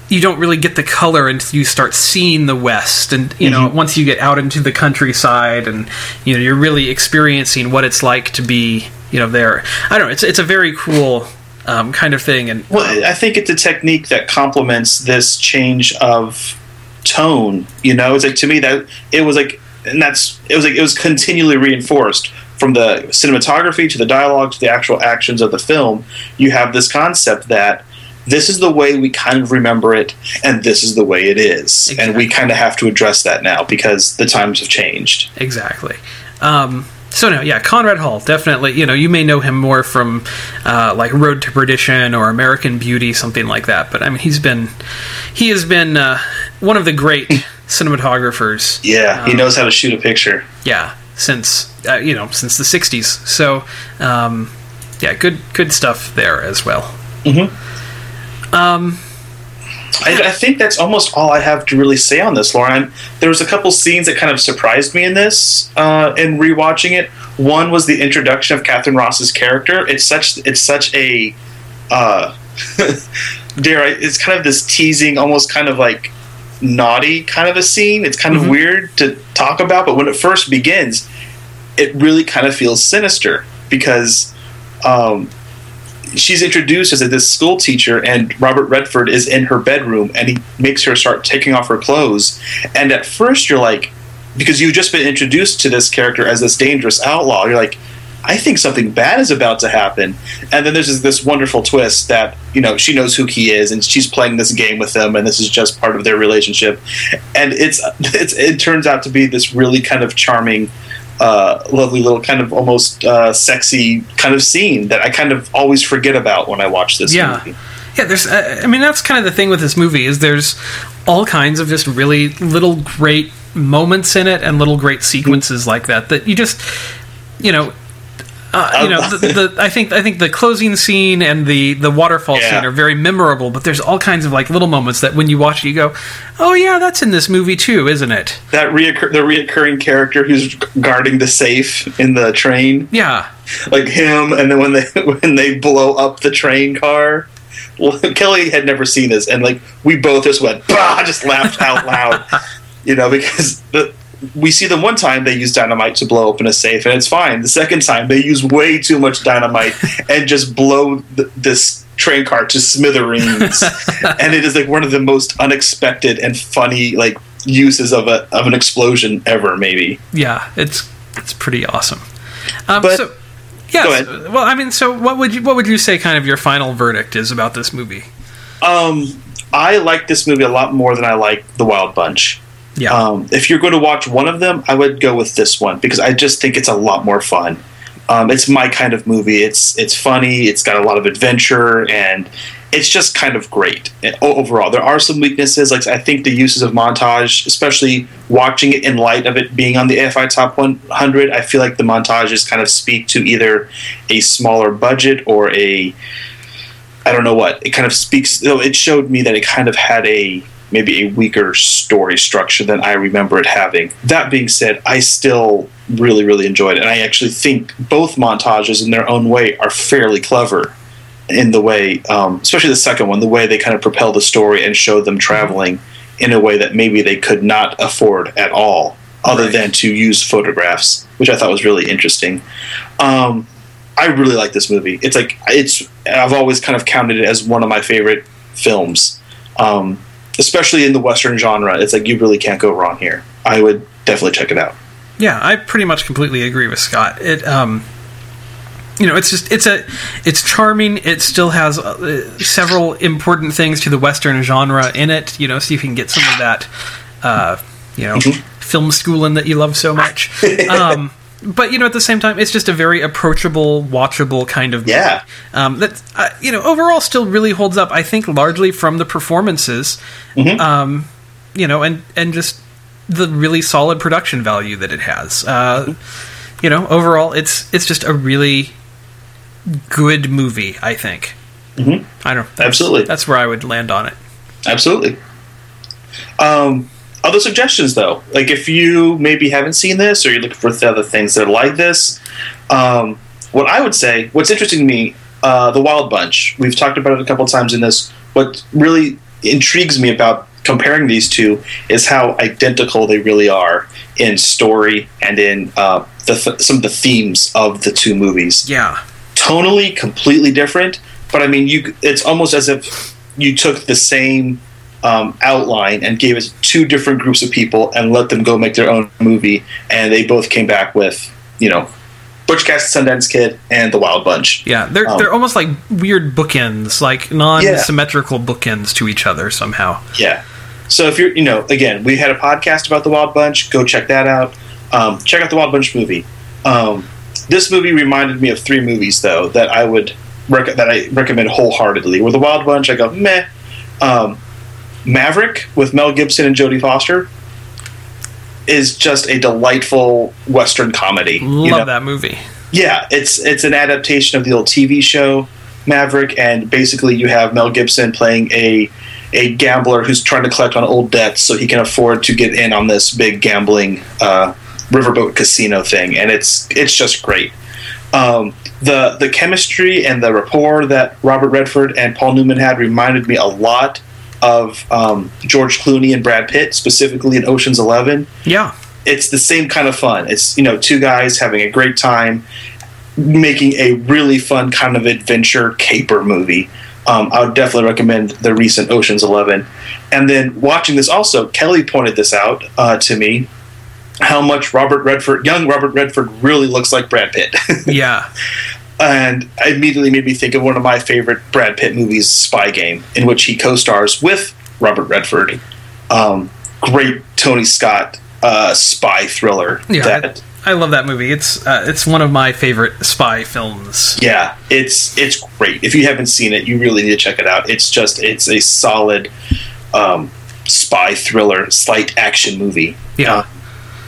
you don't really get the color until you start seeing the West, and you know, mm-hmm. once you get out into the countryside, and you know, you're really experiencing what it's like to be, you know, there. I don't know. It's it's a very cool um, kind of thing, and Well, I think it's a technique that complements this change of tone. You know, it's like to me that it was like, and that's it was like it was continually reinforced from the cinematography to the dialogue to the actual actions of the film. You have this concept that this is the way we kind of remember it, and this is the way it is, and we kind of have to address that now because the times have changed. Exactly. Um, so no, yeah, Conrad Hall definitely. You know, you may know him more from uh, like Road to Perdition or American Beauty, something like that. But I mean, he's been he has been uh, one of the great cinematographers. Yeah, he Um, knows how to shoot a picture. Yeah, since uh, you know since the '60s. So um, yeah, good good stuff there as well. I, I think that's almost all I have to really say on this, Lauren. There was a couple scenes that kind of surprised me in this, uh, in rewatching it. One was the introduction of Katharine Ross's character. It's such it's such a, uh, [laughs] dare I? It's kind of this teasing, almost kind of like naughty kind of a scene. It's kind of weird to talk about, but when it first begins, it really kind of feels sinister because. Um, she's introduced as this school teacher and robert redford is in her bedroom and he makes her start taking off her clothes. And at first you're like because you've just been introduced to this character as this dangerous outlaw you're like i think something bad is about to happen. And then there's this, this wonderful twist that you know she knows who he is and she's playing this game with him and this is just part of their relationship. And it's, [laughs] it's it turns out to be this really kind of charming uh, lovely little kind of almost uh, sexy kind of scene that I kind of always forget about when I watch this Yeah. movie. Yeah, there's. Uh, I mean, that's kind of the thing with this movie is there's all kinds of just really little great moments in it and little great sequences like that that you just, you know, uh, you know, [laughs] the, the, I think I think the closing scene and the the waterfall Yeah. scene are very memorable. But there's all kinds of like little moments that when you watch it, you go, "Oh yeah, that's in this movie too, isn't it?" That reoccur- the reoccurring character who's guarding the safe in the train, Yeah, like him, and then when they [laughs] when they blow up the train car. Well, [laughs] Kelly had never seen this, and like we both just went, bah, just laughed out loud, you know, because the we see them one time they use dynamite to blow open a safe and it's fine. The second time they use way too much dynamite [laughs] and just blow th- this train car to smithereens. [laughs] and it is like one of the most unexpected and funny like uses of a of an explosion ever. Maybe. yeah, it's it's pretty awesome. Um, But- so, ahead. well, I mean, so what would you what would you say kind of your final verdict is about this movie? Um, I like this movie a lot more than I like The Wild Bunch. Yeah, Um, if you're going to watch one of them, I would go with this one because I just think it's a lot more fun. Um, it's my kind of movie. It's it's funny. It's got a lot of adventure, and it's just kind of great eh, overall. There are some weaknesses, like I think the uses of montage, especially watching it in light of it being on the AFI Top 100. I feel like the montages kind of speak to either a smaller budget or a I don't know what. It kind of speaks. Know, it showed me that it kind of had a maybe a weaker story structure than I remember it having. That being said, I still really really enjoyed it, and I actually think both montages in their own way are fairly clever in the way, um, especially the second one, the way they kind of propel the story and show them traveling in a way that maybe they could not afford at all, other Right. than to use photographs, which I thought was really interesting. Um, I really like this movie. It's like it's. I've always kind of counted it as one of my favorite films, um, especially in the western genre. It's like you really can't go wrong here. I would definitely check it out. Yeah, I pretty much completely agree with Scott. It, um, you know, it's just it's a it's charming. It still has uh, several important things to the Western genre in it. You know, so you can get some of that, uh, you know, film schooling that you love so much. [laughs] Um, but you know, at the same time, it's just a very approachable, watchable kind of movie. Yeah. Um, that uh, you know, overall, still really holds up. I think largely from the performances. Um, you know, and and just the really solid production value that it has. Uh, you know, overall, it's it's just a really good movie. I think. Mhm. I don't. That's, Absolutely. That's where I would land on it. Absolutely. Um, other suggestions, though, like if you maybe haven't seen this or you're looking for th- other things that are like this, um, what I would say, what's interesting to me, uh, the Wild Bunch. We've talked about it a couple times in this. What really intrigues me about comparing these two is how identical they really are in story and in uh, the th- some of the themes of the two movies. Yeah. Tonally, completely different, but I mean, you it's almost as if you took the same um, outline and gave it two different groups of people and let them go make their own movie, and they both came back with you know. Butch Cassidy, Sundance Kid, and The Wild Bunch. Yeah, they're Um, they're almost like weird bookends, like non-symmetrical bookends to each other somehow. Yeah. So if you're, you know, again, we had a podcast about the Wild Bunch. Go check that out. Um, check out the Wild Bunch movie. Um, this movie reminded me of three movies though that I would rec- that I recommend wholeheartedly. With the Wild Bunch, I go meh. Maverick with Mel Gibson and Jodie Foster is just a delightful Western comedy. you Love know? that movie. Yeah, it's it's an adaptation of the old TV show Maverick, and basically you have Mel Gibson playing a a gambler who's trying to collect on old debts so he can afford to get in on this big gambling uh, riverboat casino thing, and it's it's just great. Um, the the chemistry and the rapport that Robert Redford and Paul Newman had reminded me a lot of um, George Clooney and Brad Pitt, specifically in Ocean's Eleven Yeah. it's the same kind of fun. It's you know two guys having a great time, making a really fun kind of adventure caper movie. Um, I would definitely recommend the recent Ocean's Eleven, and then watching this also, Kelly pointed this out uh, to me. How much Robert Redford, young Robert Redford, really looks like Brad Pitt, [laughs] Yeah. And it immediately made me think of one of my favorite Brad Pitt movies, Spy Game, in which he co-stars with Robert Redford. Um, great Tony Scott uh, spy thriller. Yeah. that I love that movie. It's uh, it's one of my favorite spy films. yeah, it's it's great. If you haven't seen it, you really need to check it out. It's just it's a solid um, spy thriller, slight action movie. Yeah. Uh,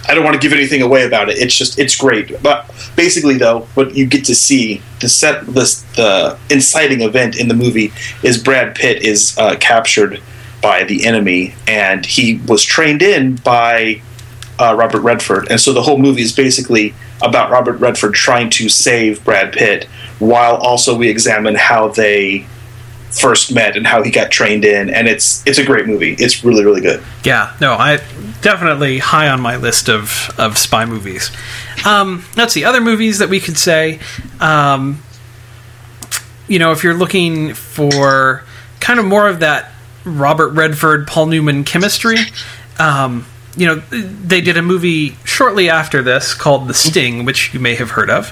I don't want to give anything away about it. It's just it's great. But basically, though, what you get to see the set this the inciting event in the movie is Brad Pitt is uh, captured by the enemy, and he was trained in by uh, Robert Redford, and so the whole movie is basically about Robert Redford trying to save Brad Pitt, while also we examine how they first met and how he got trained in, and it's it's a great movie. It's really really good. Yeah, no, I definitely high on my list of of spy movies. Um, let's see other movies that we could say. Um, you know, if you're looking for kind of more of that Robert Redford, Paul Newman chemistry, um, you know, they did a movie shortly after this called The Sting, which you may have heard of.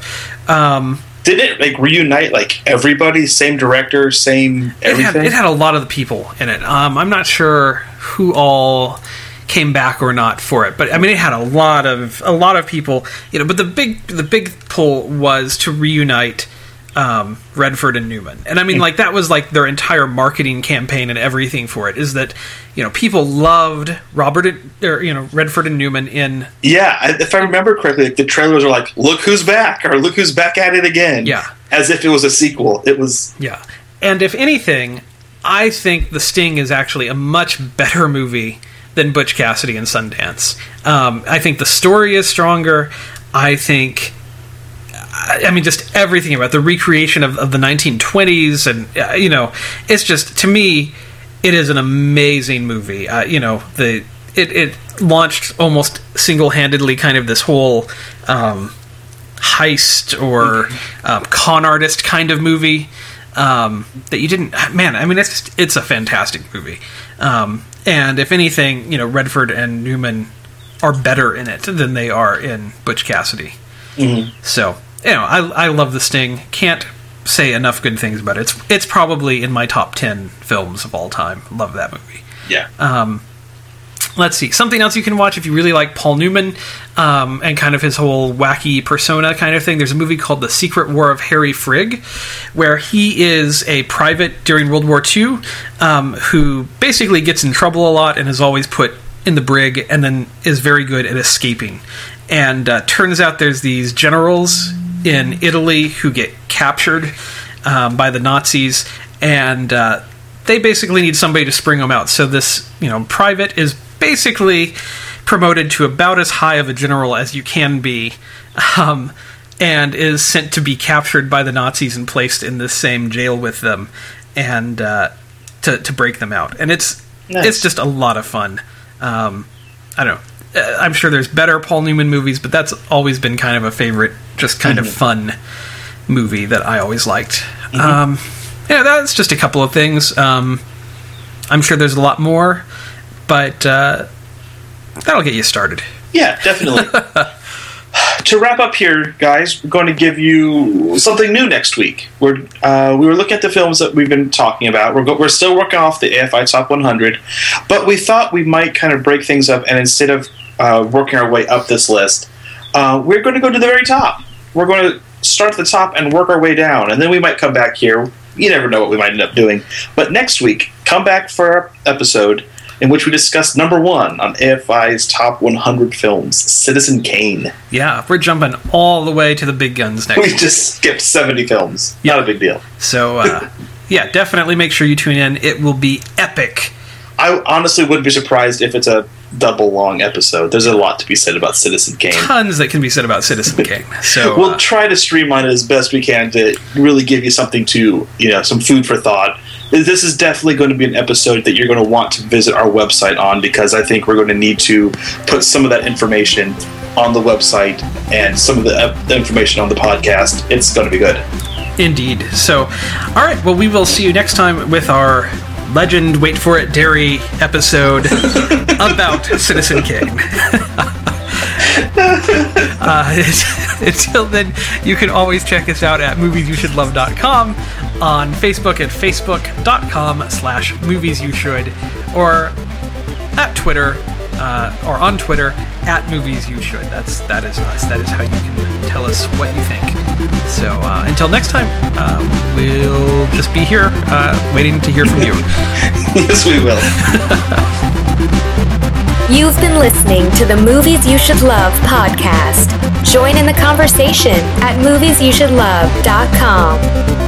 Did it like reunite like everybody, same director, same it had, everything? it had a lot of the people in it. Um, I'm not sure who all came back or not for it, but I mean, it had a lot of a lot of people. You know, but the big the big pull was to reunite um, Redford and Newman, and I mean, like that was like their entire marketing campaign and everything for it. Is that you know people loved Robert and- or you know Redford and Newman in yeah, if I remember correctly, like the trailers are like, "Look who's back!" or "Look who's back at it again." Yeah. as if it was a sequel. It was Yeah. And if anything, I think The Sting is actually a much better movie than Butch Cassidy and Sundance. Um, I think the story is stronger. I think. I I mean, just everything about the recreation of, of the 1920s, and uh, you know, it's just to me, it is an amazing movie. Uh, you know, the it, it launched almost single handedly, kind of this whole um, heist or um, con artist kind of movie um, that you didn't. Man, I mean, it's just, it's a fantastic movie. Um, and if anything, you know, Redford and Newman are better in it than they are in Butch Cassidy. So you know, I I love the Sting. Can't say enough good things about it. It's it's probably in my top ten films of all time. Love that movie. yeah. Let's see something else you can watch if you really like Paul Newman um, and kind of his whole wacky persona kind of thing. There's a movie called The Secret War of Harry Frigg, where he is a private during World War II um, who basically gets in trouble a lot and is always put in the brig, and then is very good at escaping. And uh, turns out there's these generals in Italy who get captured um, by the Nazis, and uh, they basically need somebody to spring them out. So this, you know, private is basically promoted to about as high of a general as you can be, um, and is sent to be captured by the Nazis and placed in the same jail with them. And uh, to to break them out, and it's Nice. it's just a lot of fun. Um, I don't know. Uh, I'm sure there's better Paul Newman movies, but that's always been kind of a favorite, just kind of fun movie that I always liked. Um, yeah, that's just a couple of things. Um, I'm sure there's a lot more, but uh, that'll get you started. Yeah, definitely. [laughs] to wrap up here, guys, we're going to give you something new next week. We're uh, we were looking at the films that we've been talking about. We're go- we're still working off the AFI Top 100, but we thought we might kind of break things up, and instead of uh, working our way up this list, uh, we're going to go to the very top. We're going to start at the top and work our way down, and then we might come back here. You never know what we might end up doing. But next week, come back for our episode in which we discuss number one on AFI's top 100 films, Citizen Kane. Yeah, we're jumping all the way to the big guns next We week. just skipped 70 films. Not a big deal. So, uh, [laughs] yeah, definitely make sure you tune in. It will be epic. I honestly wouldn't be surprised if it's a double long episode. There's a lot to be said about Citizen Kane. Tons that can be said about Citizen [laughs] Kane. So, We'll uh, try to streamline it as best we can to really give you something to, you know, some food for thought. This is definitely going to be an episode that you're going to want to visit our website on because I think we're going to need to put some of that information on the website and some of the, uh, the information on the podcast. It's going to be good. Indeed. So, all right. Well, we will see you next time with our legend, wait for it, dairy episode [laughs] about Citizen Kane. [laughs] uh, [laughs] until then, you can always check us out at moviesyoushouldlove.com, on Facebook at facebook.com slash movies you should, or at Twitter, uh, or on Twitter at movies you should. That's that is us. That is how you can tell us what you think. So uh, until next time, uh, we'll just be here uh, waiting to hear from you. [laughs] yes, we will. You've been listening to the Movies You Should Love podcast. Join in the conversation at moviesyoushouldlove.com.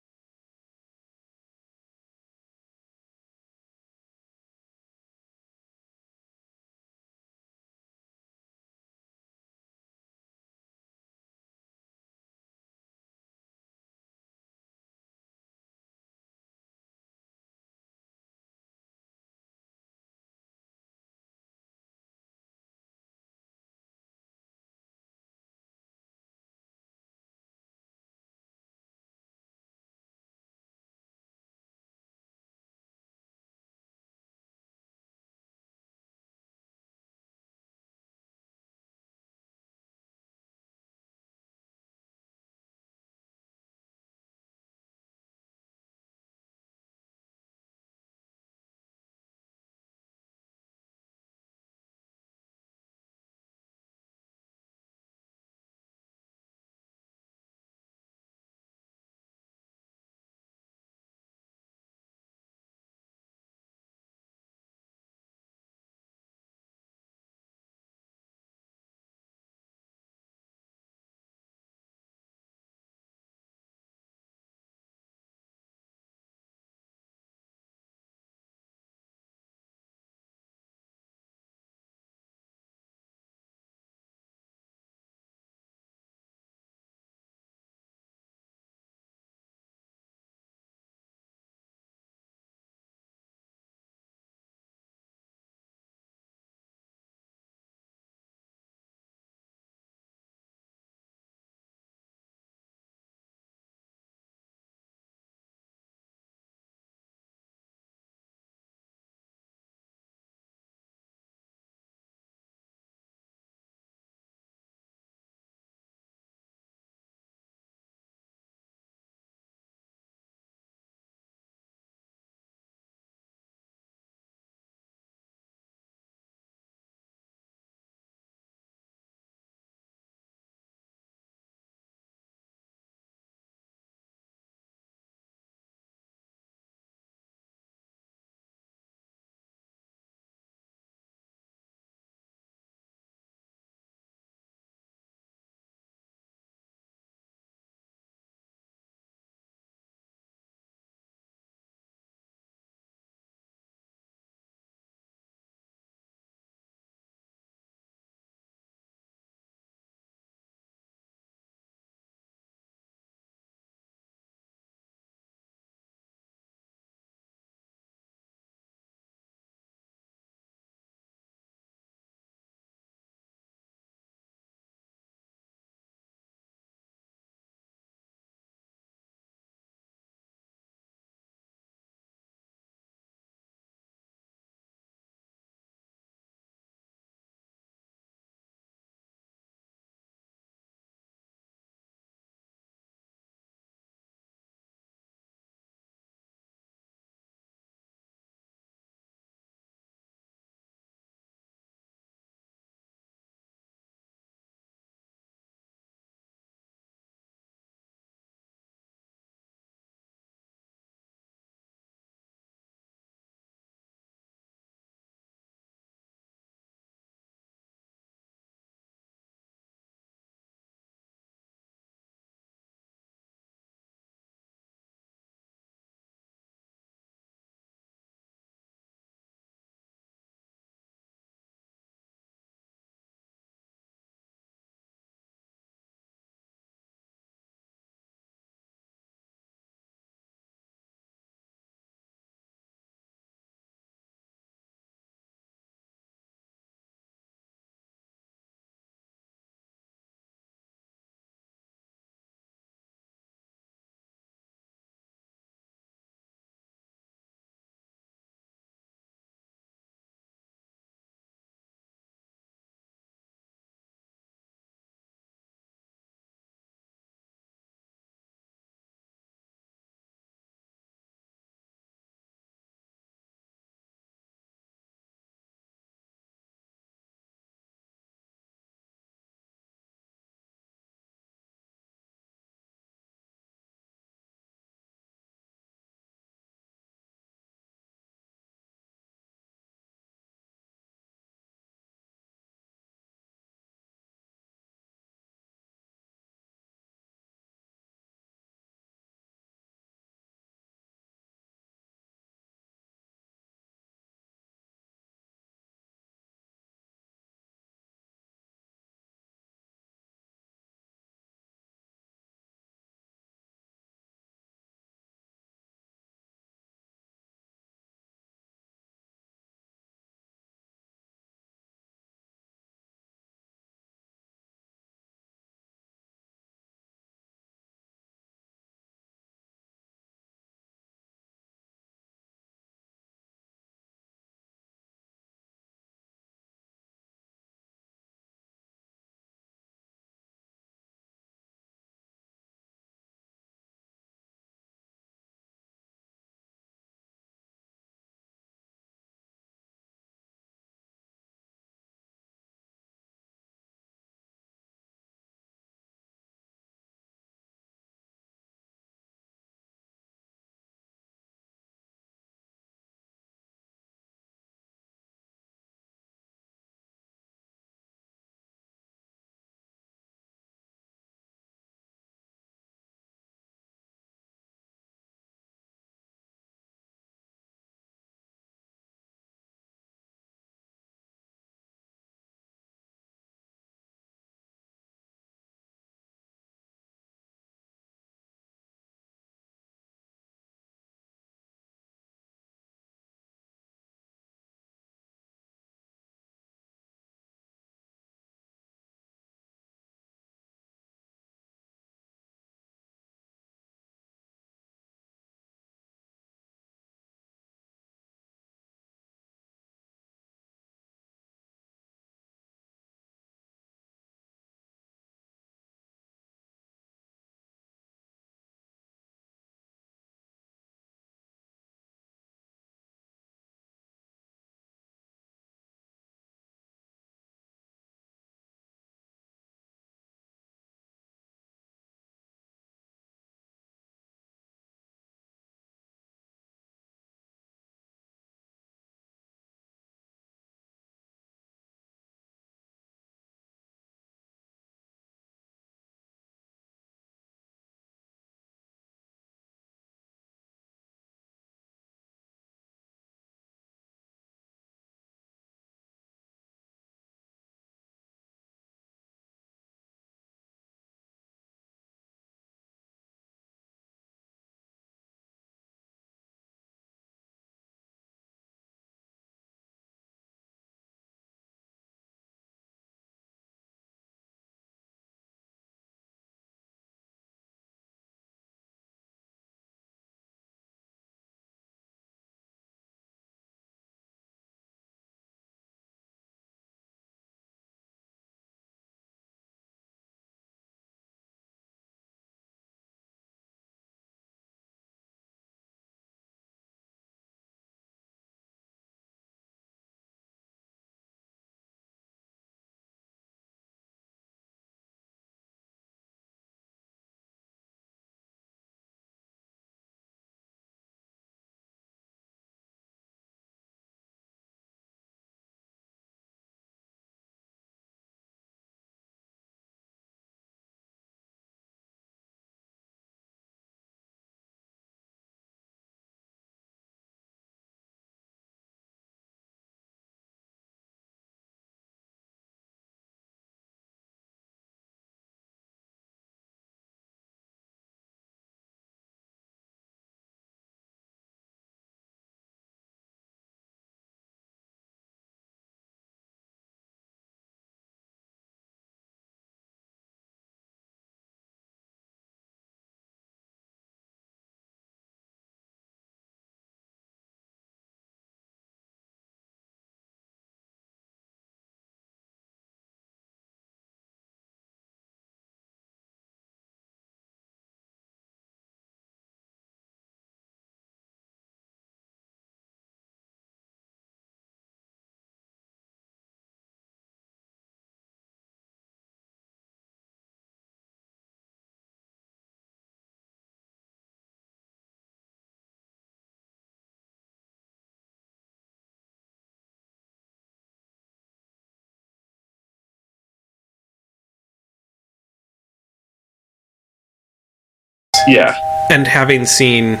Yeah. And having seen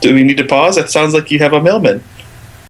Do we need to pause? That sounds like you have a mailman.